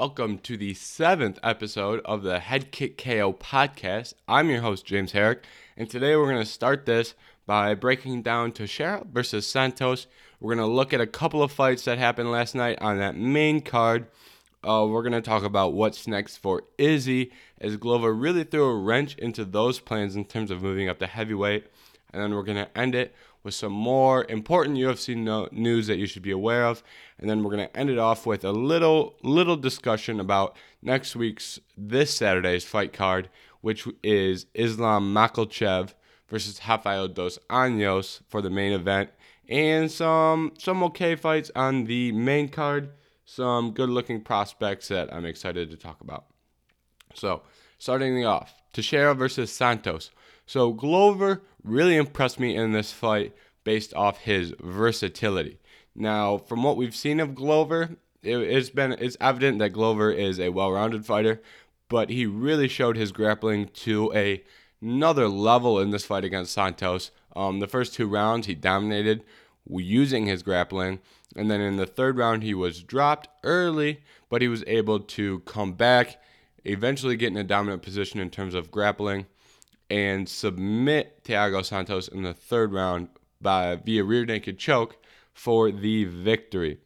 Welcome to the seventh episode of the Head Kick KO podcast. I'm your host, James Herrick, and today we're going to start this by breaking down Teixeira versus Santos. We're going to look at a couple of fights that happened last night on that main card. Uh, we're going to talk about what's next for Izzy, as Glover really threw a wrench into those plans in terms of moving up to heavyweight. And then we're going to end it with some more important UFC no- news that you should be aware of, and then we're going to end it off with a little little discussion about next week's this Saturday's fight card, which is Islam Makhachev versus Rafael dos Anjos for the main event, and some some okay fights on the main card, some good looking prospects that I'm excited to talk about. So starting off, Teixeira versus Santos. So Glover really impressed me in this fight based off his versatility. Now, from what we've seen of Glover, it, has been it's evident that Glover is a well-rounded fighter, but he really showed his grappling to a another level in this fight against Santos. Um, the first two rounds he dominated using his grappling, and then in the third round he was dropped early, but he was able to come back, eventually get in a dominant position in terms of grappling and submit Thiago Santos in the third round by via rear naked choke for the victory.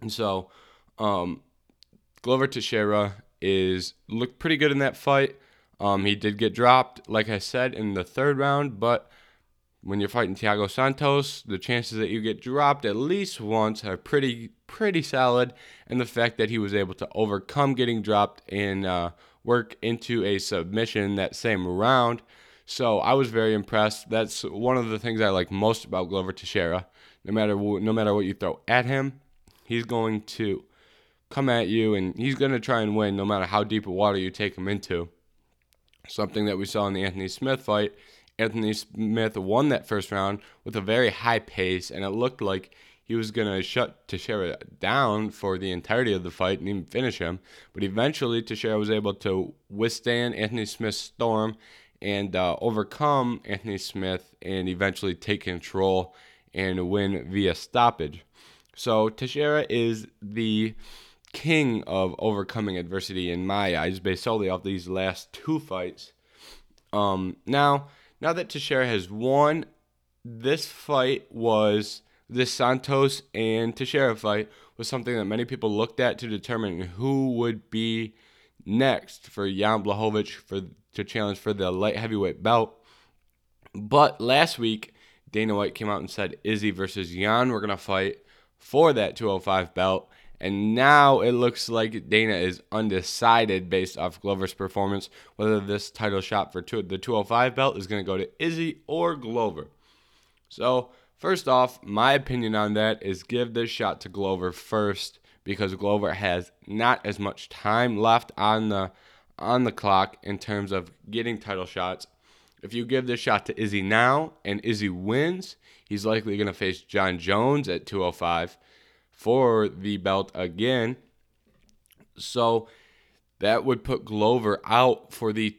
And so, um, Glover Teixeira is looked pretty good in that fight. Um, he did get dropped, like I said, in the third round, but when you're fighting Thiago Santos, the chances that you get dropped at least once are pretty pretty solid. And the fact that he was able to overcome getting dropped and uh, work into a submission that same round. So I was very impressed. That's one of the things I like most about Glover Teixeira. No matter no matter what you throw at him, he's going to come at you and he's going to try and win no matter how deep of water you take him into. Something that we saw in the Anthony Smith fight. Anthony Smith won that first round with a very high pace, and it looked like he was going to shut Teixeira down for the entirety of the fight and even finish him. But eventually, Teixeira was able to withstand Anthony Smith's storm and uh, overcome Anthony Smith and eventually take control and win via stoppage. So Teixeira is the king of overcoming adversity in my eyes, based solely off these last two fights. Um, now, now that Teixeira has won, this fight was this Santos and Teixeira fight was something that many people looked at to determine who would be next for Jan Blachowicz for to challenge for the light heavyweight belt. But last week, Dana White came out and said Izzy versus Jan were gonna fight for that 205 belt. And now it looks like Dana is undecided based off Glover's performance whether this title shot for two, the 205 belt is going to go to Izzy or Glover. So First off, my opinion on that is give this shot to Glover first because Glover has not as much time left on the on the clock in terms of getting title shots. If you give this shot to Izzy now and Izzy wins, he's likely going to face Jon Jones at 205 for the belt again. So that would put Glover out for the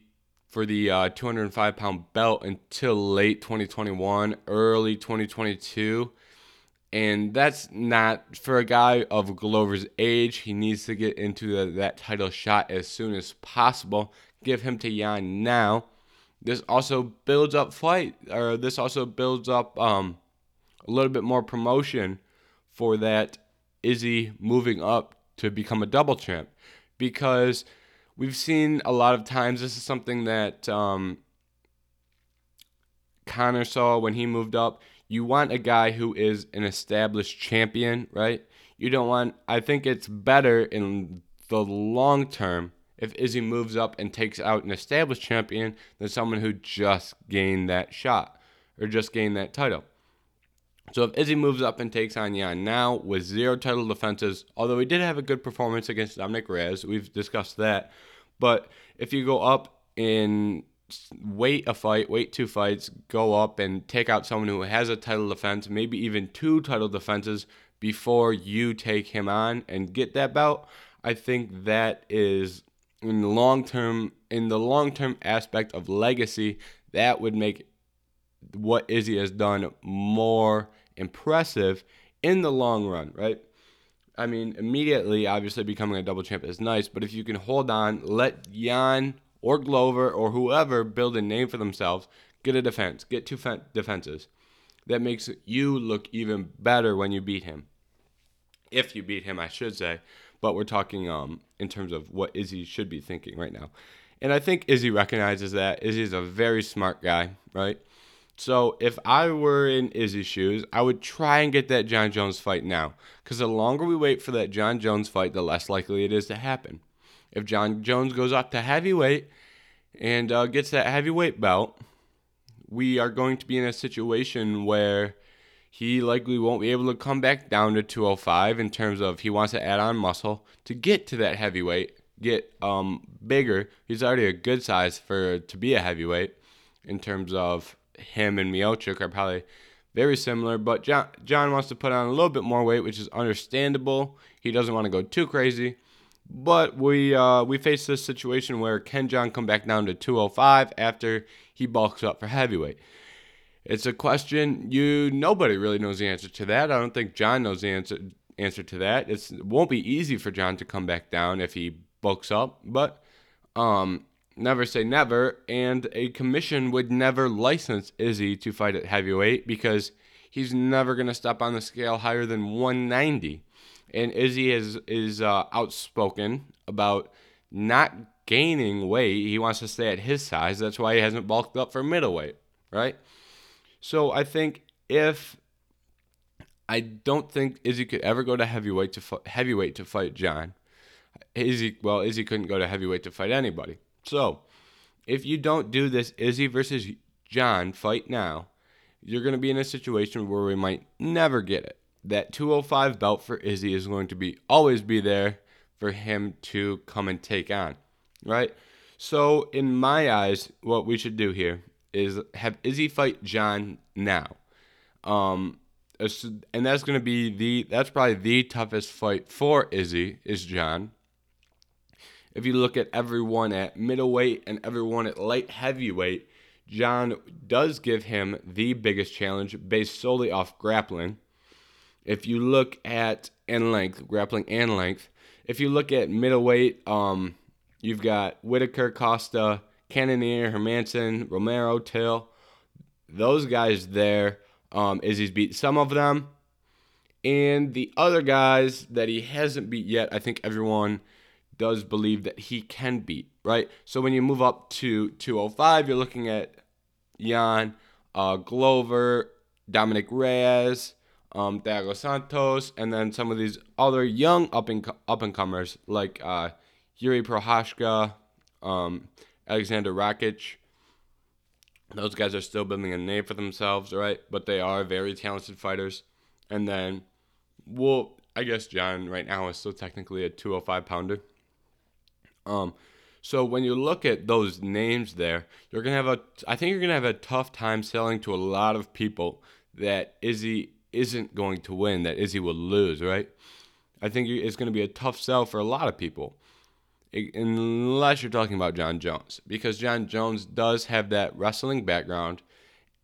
for the uh, 205 pound belt until late 2021, early 2022. And that's not for a guy of Glover's age. He needs to get into the, that title shot as soon as possible. Give him to Jan now. This also builds up fight, or this also builds up um, a little bit more promotion for that Izzy moving up to become a double champ. Because we've seen a lot of times. This is something that um, Conor saw when he moved up. You want a guy who is an established champion, right? You don't want. I think it's better in the long term if Izzy moves up and takes out an established champion than someone who just gained that shot or just gained that title. So if Izzy moves up and takes on Jan now with zero title defenses, although he did have a good performance against Dominick Reyes, we've discussed that. But if you go up in wait a fight, wait two fights, go up and take out someone who has a title defense, maybe even two title defenses before you take him on and get that belt, I think that is in the long term in the long term aspect of legacy, that would make what Izzy has done more impressive in the long run, right? I mean, immediately, obviously, becoming a double champ is nice, but if you can hold on, let Jan or Glover or whoever build a name for themselves, get a defense, get two defenses. That makes you look even better when you beat him. If you beat him, I should say. But we're talking um, in terms of what Izzy should be thinking right now. And I think Izzy recognizes that. Izzy's a very smart guy, right? So if I were in Izzy's shoes, I would try and get that Jon Jones fight now. Because the longer we wait for that Jon Jones fight, the less likely it is to happen. If Jon Jones goes up to heavyweight and uh, gets that heavyweight belt, we are going to be in a situation where he likely won't be able to come back down to 205 in terms of he wants to add on muscle to get to that heavyweight, get um, bigger. He's already a good size for to be a heavyweight in terms of him and Miocic are probably very similar, but John, Jon wants to put on a little bit more weight, which is understandable. He doesn't want to go too crazy. But we uh, we face this situation where can Jon come back down to 205 after he bulks up for heavyweight? It's a question you nobody really knows the answer to that. I don't think Jon knows the answer answer to that. It's, it won't be easy for Jon to come back down if he bulks up, but um, never say never, and a commission would never license Izzy to fight at heavyweight because he's never going to step on the scale higher than 190. And Izzy is is uh, outspoken about not gaining weight. He wants to stay at his size. That's why he hasn't bulked up for middleweight, right? So I think if I don't think Izzy could ever go to heavyweight to heavyweight to fight Jon. Izzy, well, Izzy couldn't go to heavyweight to fight anybody. So, if you don't do this Izzy versus Jon fight now, you're going to be in a situation where we might never get it. That 205 belt for Izzy is going to be always be there for him to come and take on, right? So, in my eyes, what we should do here is have Izzy fight Jon now. Um, and that's going to be the that's probably the toughest fight for Izzy is Jon. if you look at everyone at middleweight and everyone at light heavyweight, Jon does give him the biggest challenge based solely off grappling. If you look at and length, grappling and length, if you look at middleweight, um, you've got Whittaker, Costa, Cannonier, Hermansson, Romero, Till. Those guys there, um, Izzy's beat some of them. And the other guys that he hasn't beat yet, I think everyone does believe that he can beat, right? So when you move up to 205, you're looking at Jan, uh, Glover, Dominic Reyes, um, Thiago Santos, and then some of these other young up and up and comers like uh, Jiri Prochazka, um, Alexander Rakic. Those guys are still building a name for themselves, right? But they are very talented fighters. And then, well, I guess Jon right now is still technically a 205 pounder. Um, so when you look at those names there, you're gonna have a. I think you're gonna have a tough time selling to a lot of people that Izzy isn't going to win, that Izzy will lose, right? I think it's going to be a tough sell for a lot of people, unless you're talking about Jon Jones, because Jon Jones does have that wrestling background,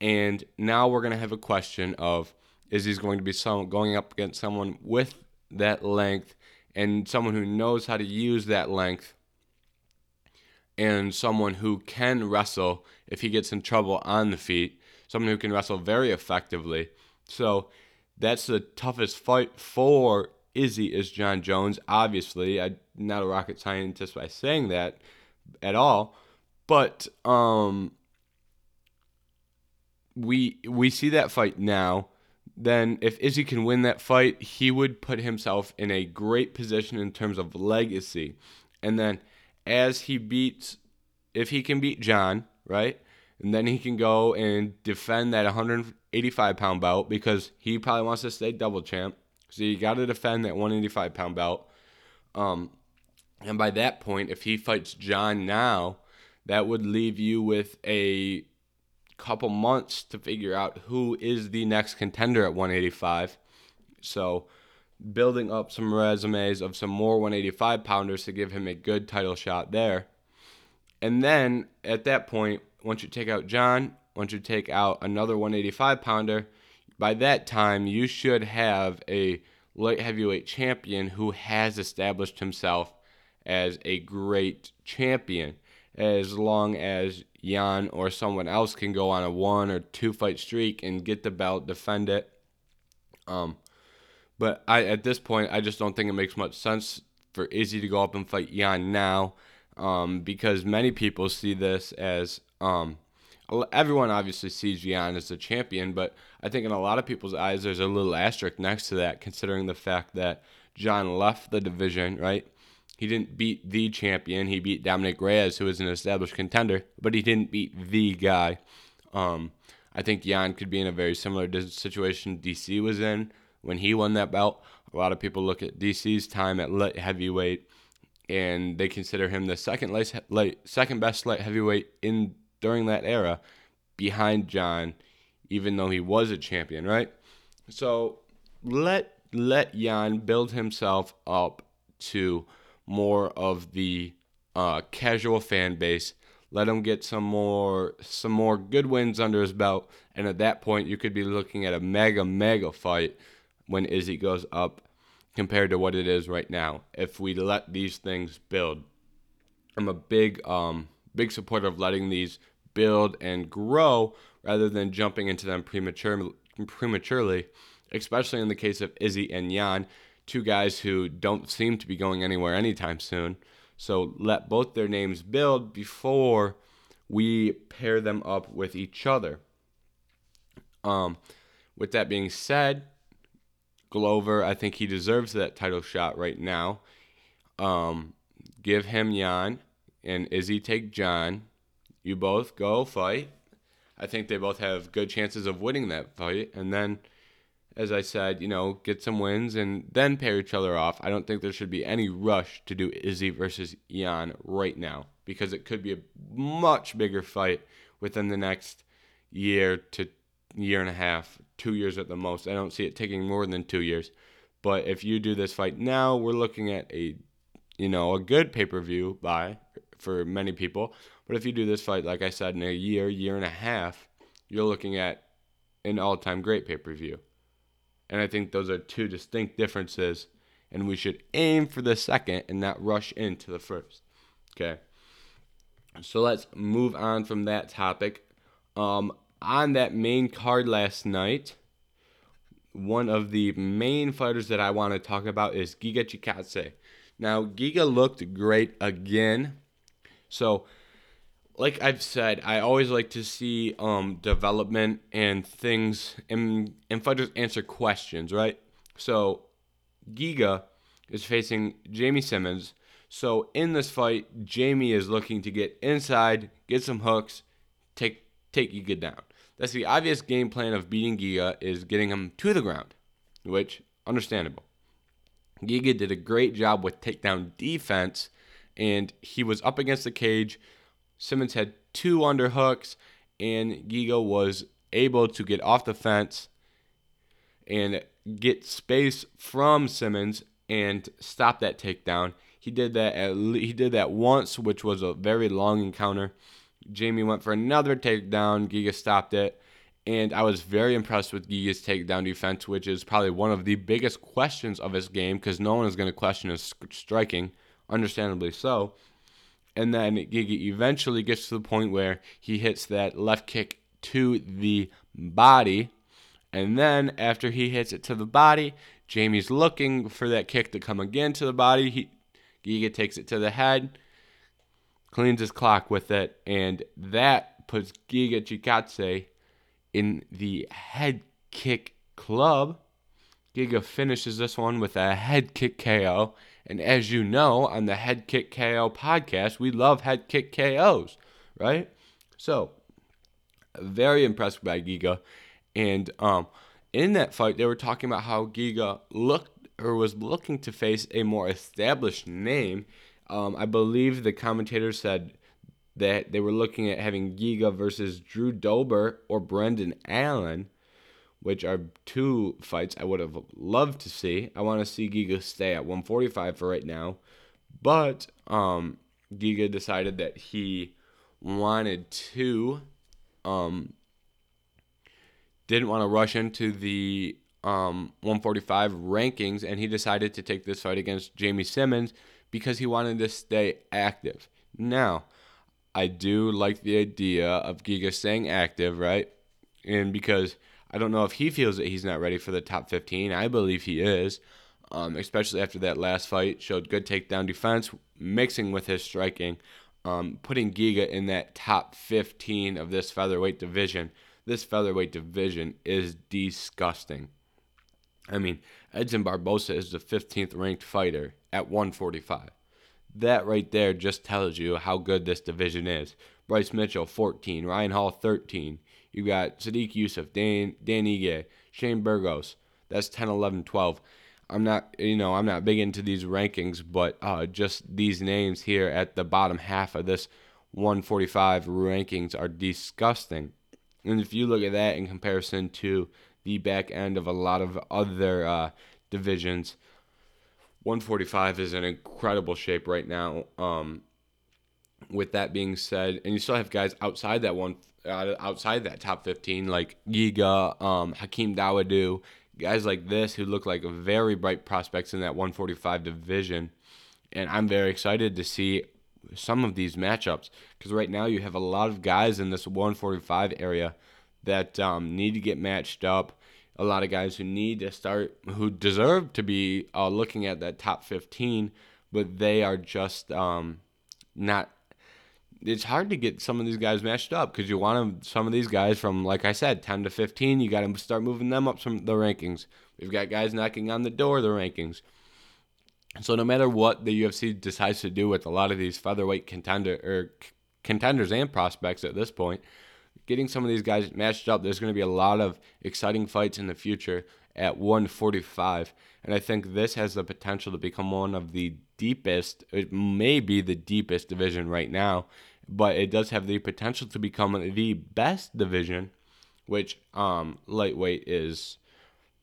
and now we're going to have a question of is he's going to be some, going up against someone with that length and someone who knows how to use that length and someone who can wrestle if he gets in trouble on the feet, someone who can wrestle very effectively. So that's the toughest fight for Izzy is Jon Jones. Obviously, I'm not a rocket scientist by saying that at all, but um, we we see that fight now. Then, if Izzy can win that fight, he would put himself in a great position in terms of legacy. And then as he beats, if he can beat Jon, right? And then he can go and defend that 185 pound belt because he probably wants to stay double champ. So you got to defend that 185 pound belt. Um, and by that point, if he fights Jon now, that would leave you with a couple months to figure out who is the next contender at 185. So building up some resumes of some more 185 pounders to give him a good title shot there. And then at that point, once you take out Jon, once you take out another 185 pounder, by that time you should have a light heavyweight champion who has established himself as a great champion. As long as Jan or someone else can go on a one or two fight streak and get the belt, defend it. Um, but I at this point I just don't think it makes much sense for Izzy to go up and fight Jan now, um, because many people see this as um, everyone obviously sees Jan as the champion, but I think in a lot of people's eyes there's a little asterisk next to that, considering the fact that Jon left the division, right? He didn't beat the champion. He beat Dominic Reyes, who is an established contender, but he didn't beat the guy. Um, I think Jan could be in a very similar situation DC was in when he won that belt. A lot of people look at DC's time at light heavyweight, and they consider him the second light, light second best light heavyweight in during that era, behind Jon, even though he was a champion, right? So let let Jan build himself up to more of the uh, casual fan base. Let him get some more some more good wins under his belt, and at that point, you could be looking at a mega mega fight when Izzy goes up compared to what it is right now. If we let these things build, I'm a big um big supporter of letting these build and grow rather than jumping into them premature, prematurely, especially in the case of Izzy and Jan two guys who don't seem to be going anywhere anytime soon. So let both their names build before we pair them up with each other. Um, with that being said, Glover, I think he deserves that title shot right now. Um, give him Jan and Izzy take Jon. You both go fight. I think they both have good chances of winning that fight. And then as I said, you know, get some wins and then pair each other off. I don't think there should be any rush to do Izzy versus Jan right now because it could be a much bigger fight within the next year to year and a half, two years at the most. I don't see it taking more than two years. But if you do this fight now, we're looking at a, you know, a good pay per view buy for many people. But if you do this fight, like I said, in a year, year and a half, you're looking at an all time great pay per view. And I think those are two distinct differences. And we should aim for the second and not rush into the first. Okay. So let's move on from that topic. Um, on that main card last night, one of the main fighters that I want to talk about is Giga Chikadze. Now, Giga looked great again. So like I've said, I always like to see um, development and things and and fighters answer questions, right? So Giga is facing Jamie Simmons. So in this fight, Jamie is looking to get inside, get some hooks, take take Giga down. That's the obvious game plan of beating Giga is getting him to the ground, which understandable. Giga did a great job with takedown defense, and he was up against the cage Simmons had two underhooks, and Giga was able to get off the fence and get space from Simmons and stop that takedown. He did that at he did that once, which was a very long encounter. Jamie went for another takedown. Giga stopped it. And I was very impressed with Giga's takedown defense, which is probably one of the biggest questions of his game because no one is going to question his striking, understandably so. And then Giga eventually gets to the point where he hits that left kick to the body. And then after he hits it to the body, Jamie's looking for that kick to come again to the body. He, Giga takes it to the head, cleans his clock with it, and that puts Giga Chikadze in the head kick club. Giga finishes this one with a head kick KO. And as you know, on the Head Kick KO podcast, we love head kick KOs, right? So, very impressed by Giga. And um, in that fight, they were talking about how Giga looked or was looking to face a more established name. Um, I believe the commentator said that they were looking at having Giga versus Drew Dober or Brendan Allen which are two fights I would have loved to see. I want to see Giga stay at 145 for right now, but um, Giga decided that he wanted to, um, didn't want to rush into the um, 145 rankings, and he decided to take this fight against Jamie Simmons because he wanted to stay active. Now, I do like the idea of Giga staying active, right? And because I don't know if he feels that he's not ready for the top 15. I believe he is, um, especially after that last fight. Showed good takedown defense, mixing with his striking, um, putting Giga in that top 15 of this featherweight division. This featherweight division is disgusting. I mean, Edson Barbosa is the 15th ranked fighter at 145. That right there just tells you how good this division is. Bryce Mitchell, 14. Ryan Hall, 13. You got Sodiq Yusuff, Dan, Dan Ige, Shane Burgos. That's 10, 11, 12. I'm not, you know, I'm not big into these rankings, but uh, just these names here at the bottom half of this 145 rankings are disgusting. And if you look at that in comparison to the back end of a lot of other uh, divisions, 145 is in incredible shape right now. Um, with that being said, and you still have guys outside that one, outside that top 15, like Giga, um, Hakeem Dawodu, guys like this who look like very bright prospects in that 145 division. And I'm very excited to see some of these matchups because right now you have a lot of guys in this 145 area that um, need to get matched up. A lot of guys who need to start, who deserve to be uh, looking at that top 15, but they are just um, not it's hard to get some of these guys matched up because you want some of these guys from, like I said, 10 to 15. You got to start moving them up from the rankings. We've got guys knocking on the door of the rankings. So no matter what the UFC decides to do with a lot of these featherweight contender er, or contenders and prospects at this point, getting some of these guys matched up, there's going to be a lot of exciting fights in the future at 145. And I think this has the potential to become one of the deepest, it may be the deepest division right now but it does have the potential to become the best division, which um, lightweight is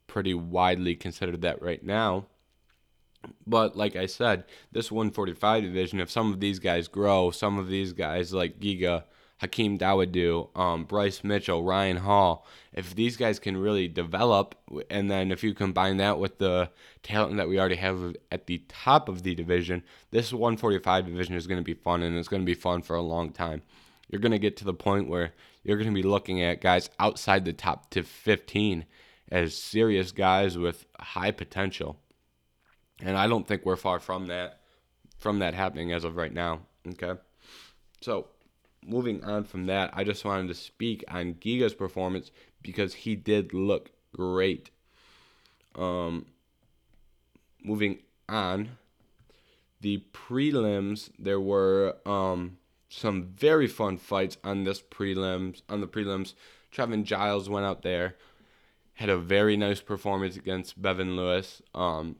pretty widely considered that right now. But like I said, this 145 division, if some of these guys grow, some of these guys like Giga Hakeem Dawodu, um, Bryce Mitchell, Ryan Hall. If these guys can really develop, and then if you combine that with the talent that we already have at the top of the division, this 145 division is going to be fun, and it's going to be fun for a long time. You're going to get to the point where you're going to be looking at guys outside the top to 15 as serious guys with high potential. And I don't think we're far from that from that happening as of right now. Okay. So moving on from that, I just wanted to speak on Giga's performance because he did look great. Um, moving on, the prelims, there were um, some very fun fights on this prelims. On the prelims, Trevin Giles went out there, had a very nice performance against Bevan Lewis. Um,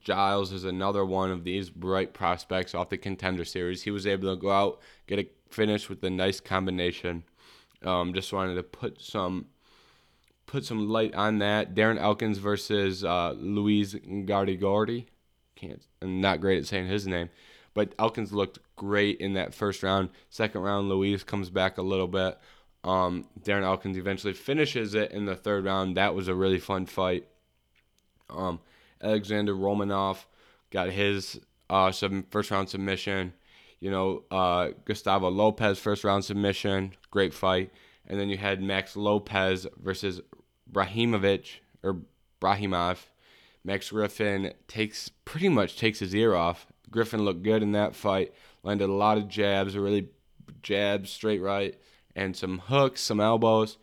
Giles is another one of these bright prospects off the contender series. He was able to go out, get a finish with a nice combination. Um, just wanted to put some put some light on that. Darren Elkins versus uh, Luis Gardigordi. Can't I'm not great at saying his name, but Elkins looked great in that first round. Second round, Luis comes back a little bit. Um, Darren Elkins eventually finishes it in the third round. That was a really fun fight. Um, Alexander Romanov got his uh, sub- first round submission. You know, uh, Gustavo Lopez first round submission, great fight. And then you had Max Lopez versus Brahimovic or Brahimov. Max Griffin takes pretty much takes his ear off. Griffin looked good in that fight. Landed a lot of jabs, really jabs, straight right, and some hooks, some elbows,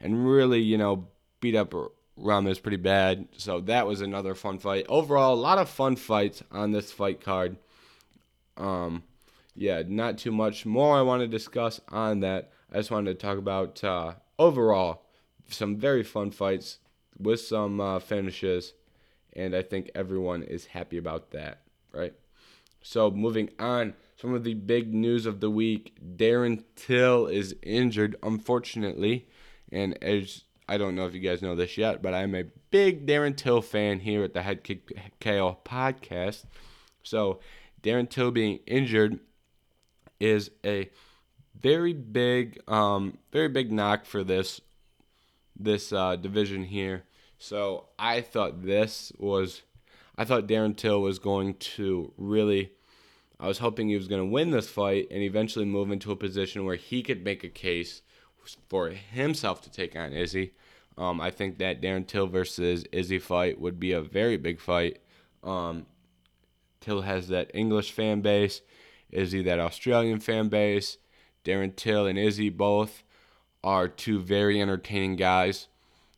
and really, you know, beat up Ramos pretty bad. So that was another fun fight. Overall, a lot of fun fights on this fight card. Um, yeah, not too much more I want to discuss on that. I just wanted to talk about uh, overall some very fun fights with some uh, finishes, and I think everyone is happy about that, right? So moving on, some of the big news of the week: Darren Till is injured, unfortunately, and as I don't know if you guys know this yet, but I'm a big Darren Till fan here at the Head Kick KO podcast. So, Darren Till being injured is a very big, um, very big knock for this this uh, division here So I thought this was, I thought Darren Till was going to really, I was hoping he was going to win this fight and eventually move into a position where he could make a case for himself to take on Izzy. Um, I think that Darren Till versus Izzy fight would be a very big fight. Um, Till has that English fan base, Izzy that Australian fan base. Darren Till and Izzy both are two very entertaining guys.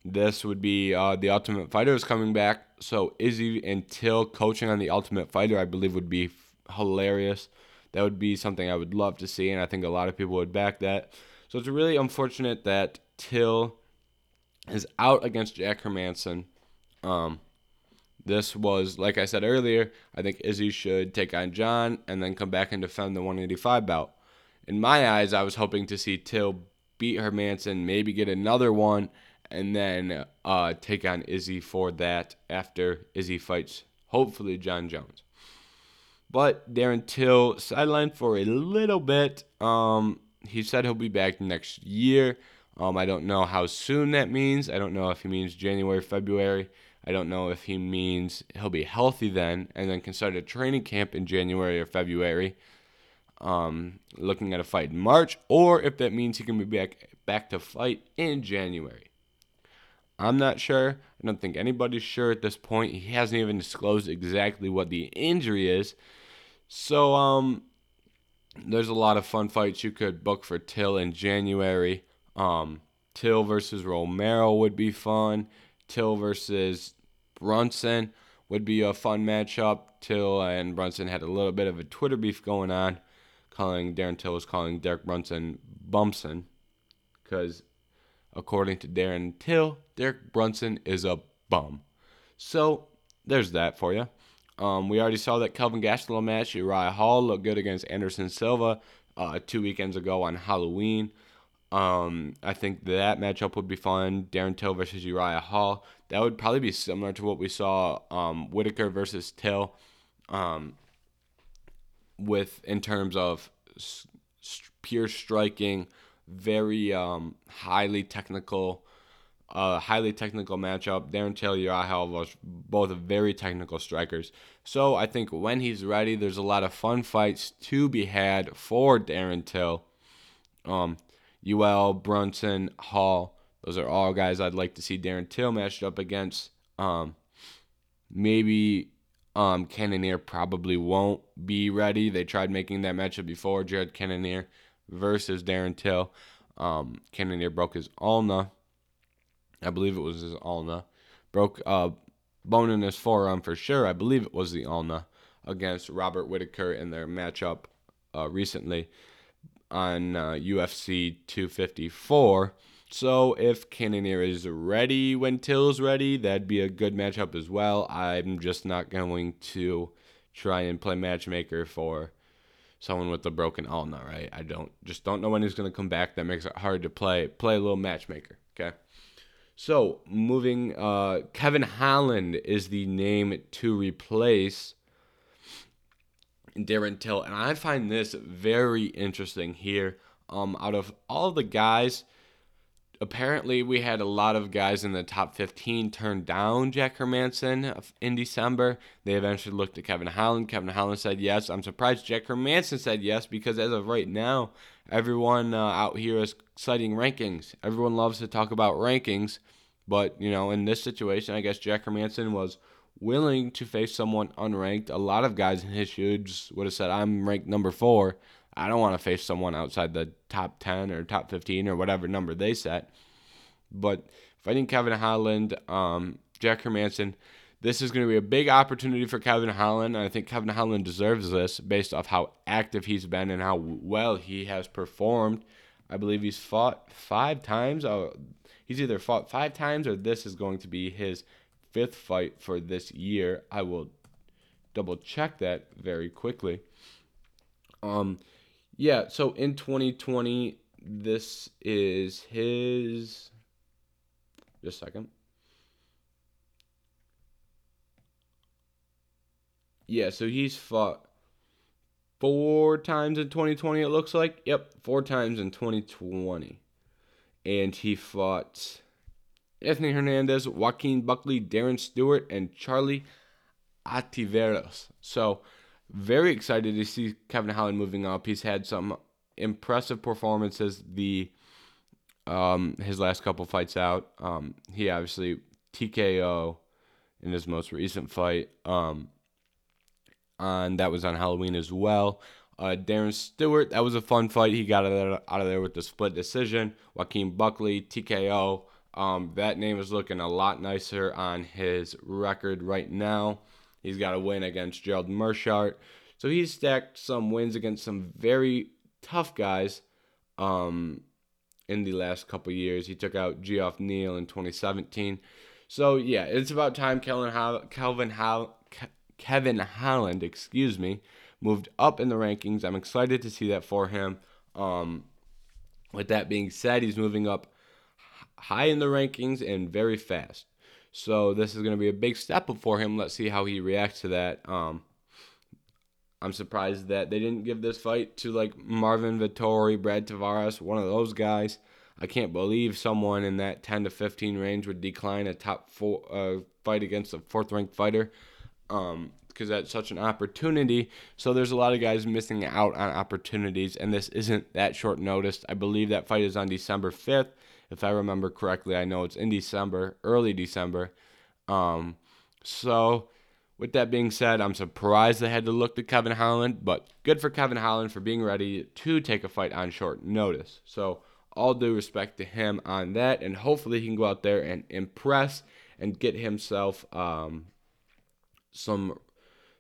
This would be uh, the Ultimate Fighter is coming back, so Izzy and Till coaching on the Ultimate Fighter, I believe, would be f- hilarious. That would be something I would love to see, and I think a lot of people would back that. So it's really unfortunate that Till is out against Jack Hermansson. Um, this was, like I said earlier, I think Izzy should take on Jon and then come back and defend the 185 bout. In my eyes, I was hoping to see Till beat Hermansson, maybe get another one, and then uh, take on Izzy for that after Izzy fights, hopefully, Jon Jones. But Darren Till sidelined for a little bit. Um, he said he'll be back next year. Um, I don't know how soon that means. I don't know if he means January, February. I don't know if he means he'll be healthy then and then can start a training camp in January or February, um, looking at a fight in March, or if that means he can be back back to fight in January. I'm not sure. I don't think anybody's sure at this point. He hasn't even disclosed exactly what the injury is. So um, there's a lot of fun fights you could book for Till in January. Um, Till versus Romero would be fun. Till versus Brunson would be a fun matchup. Till and Brunson had a little bit of a Twitter beef going on, calling Darren Till was calling Derek Brunson Bumson, because according to Darren Till, Derek Brunson is a bum. So there's that for you. Um, we already saw that Kelvin Gastelum match. Uriah Hall looked good against Anderson Silva uh, two weekends ago on Halloween. Um, I think that matchup would be fun. Darren Till versus Uriah Hall. That would probably be similar to what we saw um, Whittaker versus Till, um, with in terms of s- pure striking, very um, highly technical, uh, highly technical matchup. Darren Till, Uriah Hall both very technical strikers. So I think when he's ready, there's a lot of fun fights to be had for Darren Till. Um, UL, Brunson, Hall. Those are all guys I'd like to see Darren Till matched up against. Um, maybe um, probably won't be ready. They tried making that matchup before. Jared Cannonier versus Darren Till. Um, broke his ulna. I believe it was his ulna. Broke a bone in his forearm for sure. I believe it was the ulna against Robert Whittaker in their matchup uh, recently on uh, UFC 254. So if Cannonier is ready when Till's ready, that'd be a good matchup as well. I'm just not going to try and play matchmaker for someone with a broken ulna, right? I don't just don't know when he's to come back. That makes it hard to play play a little matchmaker, okay? So, moving uh Kevin Holland is the name to replace Darren Till, and I find this very interesting here. Um, out of all the guys, apparently we had a lot of guys in the top 15 turn down Jack Hermansson in December. They eventually looked at Kevin Holland. Kevin Holland said yes. I'm surprised Jack Hermansson said yes because as of right now, everyone uh, out here is citing rankings. Everyone loves to talk about rankings, but you know, in this situation, I guess Jack Hermansson was willing to face someone unranked. A lot of guys in his shoes would have said, I'm ranked number four. I don't want to face someone outside the top 10 or top 15 or whatever number they set. But fighting Kevin Holland, um, Jack Hermansson, this is going to be a big opportunity for Kevin Holland. I think Kevin Holland deserves this based off how active he's been and how well he has performed. I believe he's fought five times. Uh, he's either fought five times or this is going to be his fifth fight for this year. I will double check that very quickly. Um, yeah, so in 2020, this is his. Just a second. Yeah, so he's fought four times in 2020, it looks like. Yep, four times in 2020. And he fought Anthony Hernandez, Joaquin Buckley, Darren Stewart, and Charlie Ontiveros. So, very excited to see Kevin Holland moving up. He's had some impressive performances the um, his last couple fights out. Um, he obviously TKO in his most recent fight. Um, on that was on Halloween as well. Uh, Darren Stewart, that was a fun fight. He got out of there, out of there with the split decision. Joaquin Buckley, TKO. Um, that name is looking a lot nicer on his record right now. He's got a win against Gerald Meerschaert. So he's stacked some wins against some very tough guys um, in the last couple years. He took out Geoff Neal in 2017. So yeah, it's about time Kelvin Ho- Kelvin Ho- Kevin Holland, excuse me, moved up in the rankings. I'm excited to see that for him. Um, with that being said, he's moving up high in the rankings and very fast. So this is going to be a big step for him. Let's see how he reacts to that. Um, I'm surprised that they didn't give this fight to like Marvin Vettori, Brad Tavares, one of those guys. I can't believe someone in that 10 to 15 range would decline a top four uh, fight against a fourth ranked fighter. Um, because that's such an opportunity. So there's a lot of guys missing out on opportunities, and this isn't that short notice. I believe that fight is on December 5th, if I remember correctly. I know it's in December, early December. Um, so with that being said, I'm surprised they had to look to Kevin Holland, but good for Kevin Holland for being ready to take a fight on short notice. So all due respect to him on that, and hopefully he can go out there and impress and get himself um, some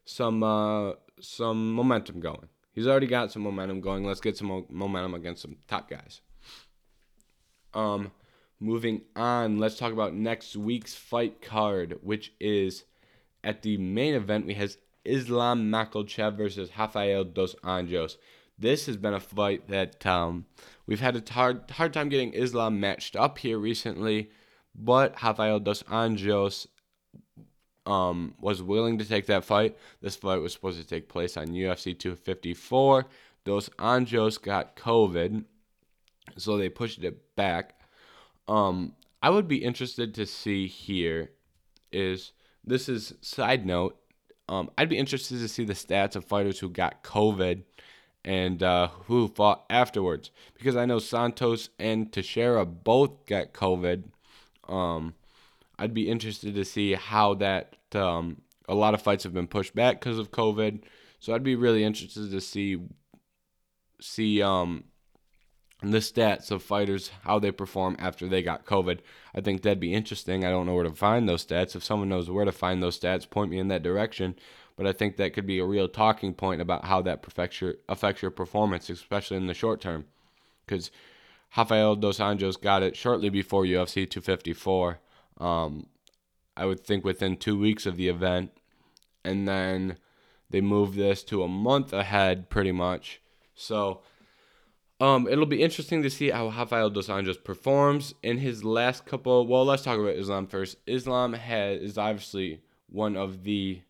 some uh, some momentum going. He's already got some momentum going. Let's get some mo- momentum against some top guys. Um, moving on, let's talk about next week's fight card, which is at the main event. We has Islam Makhachev versus Rafael dos Anjos. This has been a fight that um, we've had a hard hard time getting Islam matched up here recently, but Rafael dos Anjos um, was willing to take that fight. This fight was supposed to take place on UFC 254. Dos Anjos got COVID, so they pushed it back. Um, I would be interested to see here is this is side note. Um, I'd be interested to see the stats of fighters who got COVID and uh, who fought afterwards because I know Santos and Teixeira both got COVID. Um, I'd be interested to see how that. Um, a lot of fights have been pushed back because of COVID, so I'd be really interested to see see um the stats of fighters how they perform after they got COVID. I think that'd be interesting. I don't know where to find those stats. If someone knows where to find those stats, point me in that direction. But I think that could be a real talking point about how that affects your, affects your performance, especially in the short term. Because Rafael dos Anjos got it shortly before UFC 254 um, I would think within two weeks of the event. And then they moved this to a month ahead, pretty much. So um, it'll be interesting to see how Rafael dos Anjos performs in his last couple. Well, let's talk about Islam first. Islam has is obviously one of the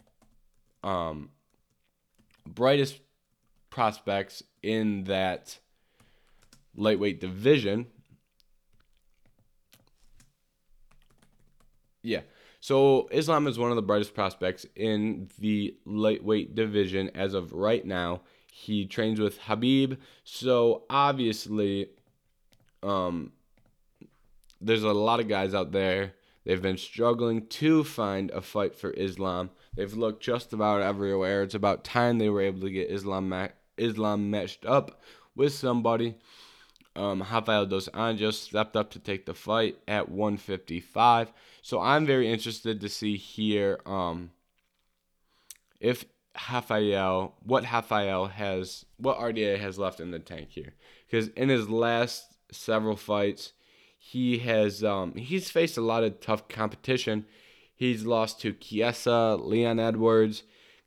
um, brightest prospects in that lightweight division. Yeah. So Islam is one of the brightest prospects in the lightweight division as of right now. He trains with Habib. so obviously, um, there's a lot of guys out there. They've been struggling to find a fight for Islam. They've looked just about everywhere. It's about time they were able to get Islam ma- Islam matched up with somebody um, Rafael dos Anjos stepped up to take the fight at 155. So I'm very interested to see here um, if Rafael, what Rafael has, what RDA has left in the tank here. Because in his last several fights, he has um, he's faced a lot of tough competition. He's lost to Chiesa, Leon Edwards,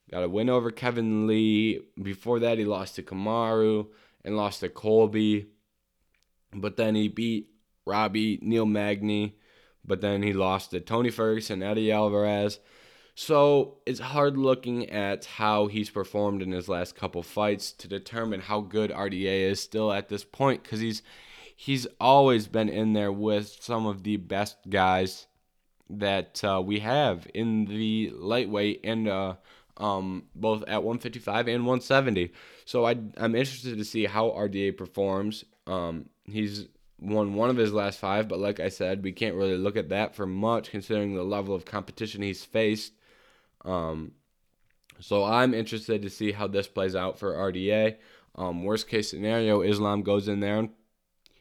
got a win over Kevin Lee. Before that, he lost to Kamaru and lost to Colby. But then he beat Robbie, Neil Magny. But then he lost to Tony Ferguson, Eddie Alvarez. So it's hard looking at how he's performed in his last couple fights to determine how good RDA is still at this point because he's he's always been in there with some of the best guys that uh, we have in the lightweight and uh, um, both at 155 and 170. So I, I'm interested to see how RDA performs. Um, he's won one of his last five, but like I said, we can't really look at that for much considering the level of competition he's faced. Um, so I'm interested to see how this plays out for RDA. Um, worst case scenario, Islam goes in there and,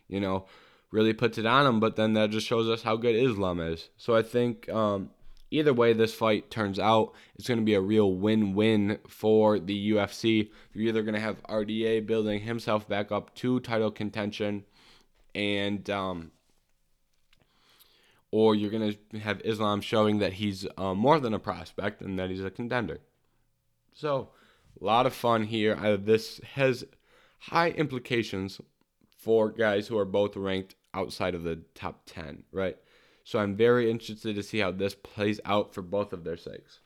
you know, really puts it on him, but then that just shows us how good Islam is. So I think um, either way this fight turns out, it's going to be a real win win for the UFC. You're either going to have RDA building himself back up to title contention and. Um, or you're going to have Islam showing that he's uh, more than a prospect and that he's a contender. So, a lot of fun here. Uh, this has high implications for guys who are both ranked outside of the top 10, right? So I'm very interested to see how this plays out for both of their sakes.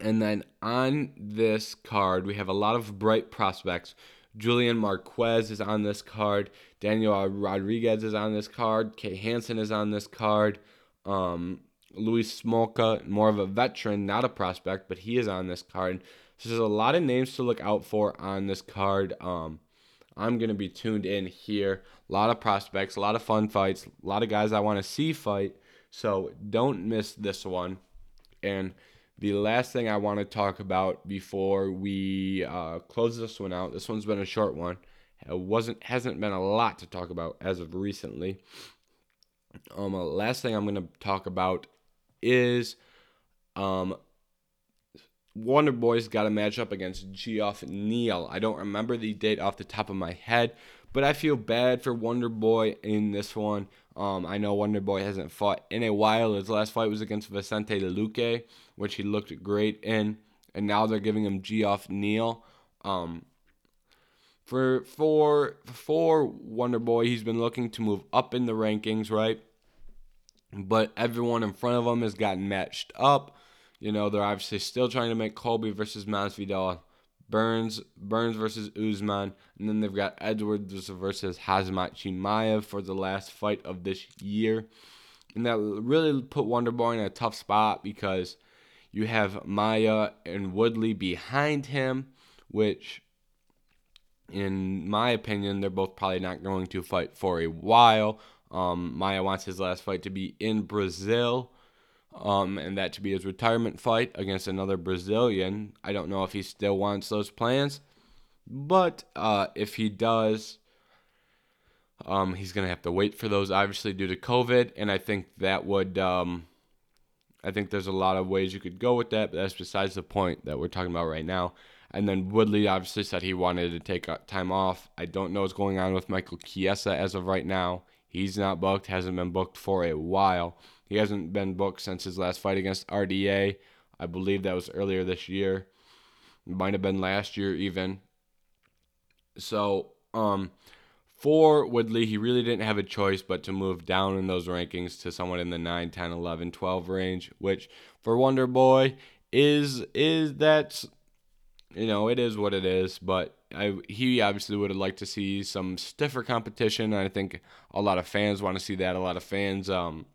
And then on this card, we have a lot of bright prospects. Julian Marquez is on this card. Daniel Rodriguez is on this card. Kay Hansen is on this card. Um, Louis Smolka, more of a veteran, not a prospect, but he is on this card. So there's a lot of names to look out for on this card. Um, I'm going to be tuned in here. A lot of prospects, a lot of fun fights, a lot of guys I want to see fight. So don't miss this one. And the last thing I want to talk about before we uh, close this one out, this one's been a short one. It wasn't hasn't been a lot to talk about as of recently. Um, last thing I'm going to talk about is um, Wonder Boy's got a matchup against Geoff Neal. I don't remember the date off the top of my head, but I feel bad for Wonder Boy in this one. Um, I know Wonder Boy hasn't fought in a while. His last fight was against Vicente Luque, which he looked great in, and now they're giving him Geoff Neal. Um, for for for Wonder Boy, he's been looking to move up in the rankings, right? but everyone in front of him has gotten matched up. You know, they're obviously still trying to make Colby versus Masvidal, Burns Burns versus Usman, and then they've got Edwards versus Khamzat Chimaev for the last fight of this year. And that really put Wonderboy in a tough spot because you have Maia and Woodley behind him, which in my opinion, they're both probably not going to fight for a while. Um, Maia wants his last fight to be in Brazil, um, and that to be his retirement fight against another Brazilian. I don't know if he still wants those plans, but uh, if he does, um, he's gonna have to wait for those, obviously due to COVID, and I think that would. Um, I think there's a lot of ways you could go with that, but that's besides the point that we're talking about right now. And then Woodley obviously said he wanted to take time off. I don't know what's going on with Michael Chiesa as of right now. He's not booked, hasn't been booked for a while. He hasn't been booked since his last fight against RDA. I believe that was earlier this year. Might have been last year even. So, um, for Woodley, he really didn't have a choice but to move down in those rankings to someone in the 9, 10, 11, 12 range, which for Wonder Boy is is that's you know, it is what it is, but I, he obviously would have liked to see some stiffer competition. I think a lot of fans want to see that. A lot of fans um,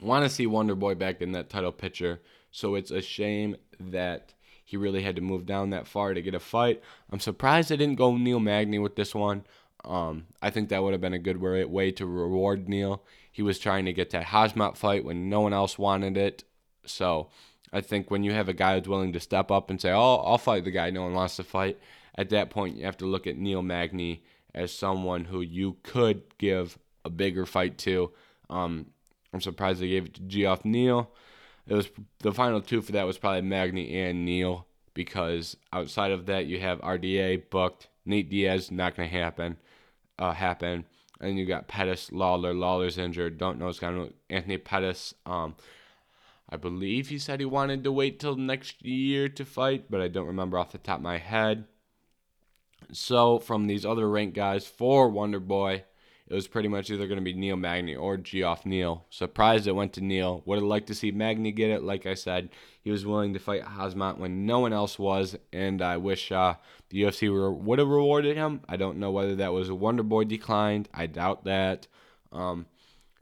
want to see Wonder Boy back in that title picture. So it's a shame that he really had to move down that far to get a fight. I'm surprised they didn't go Neil Magny with this one. Um, I think that would have been a good way to reward Neil. He was trying to get that Khamzat fight when no one else wanted it. So I think when you have a guy who's willing to step up and say, "Oh, I'll fight the guy no one wants to fight," at that point you have to look at Neil Magny as someone who you could give a bigger fight to. Um, I'm surprised they gave it to Geoff Neal. It was the final two for that was probably Magny and Neal because outside of that you have RDA booked, Nate Diaz not gonna happen, uh, happen, and you got Pettis, Lawler. Lawler's injured. Don't know what's going on. Anthony Pettis. Um, I believe he said he wanted to wait till next year to fight, but I don't remember off the top of my head. So, from these other ranked guys for Wonder Boy, it was pretty much either going to be Neil Magny or Geoff Neal. Surprised it went to Neal. Would have liked to see Magny get it. Like I said, he was willing to fight Khamzat when no one else was, and I wish uh, the UFC re- would have rewarded him. I don't know whether that was a Wonder Boy declined. I doubt that. Um,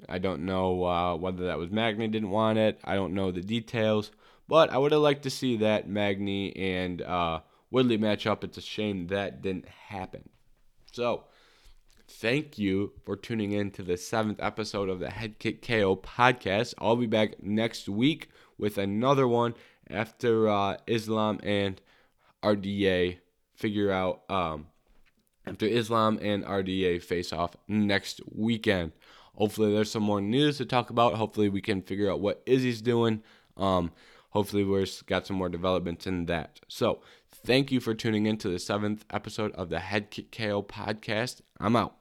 I don't know uh, whether that was Magny didn't want it. I don't know the details, but I would have liked to see that Magny and uh, Woodley match up. It's a shame that didn't happen. So thank you for tuning in to the seventh episode of the Head Kick KO podcast. I'll be back next week with another one after uh, Islam and RDA figure out um, after Islam and RDA face off next weekend. Hopefully, there's some more news to talk about. Hopefully, we can figure out what Izzy's doing. Um, hopefully, we've got some more developments in that. So, thank you for tuning in to the seventh episode of the Head Kick KO podcast. I'm out.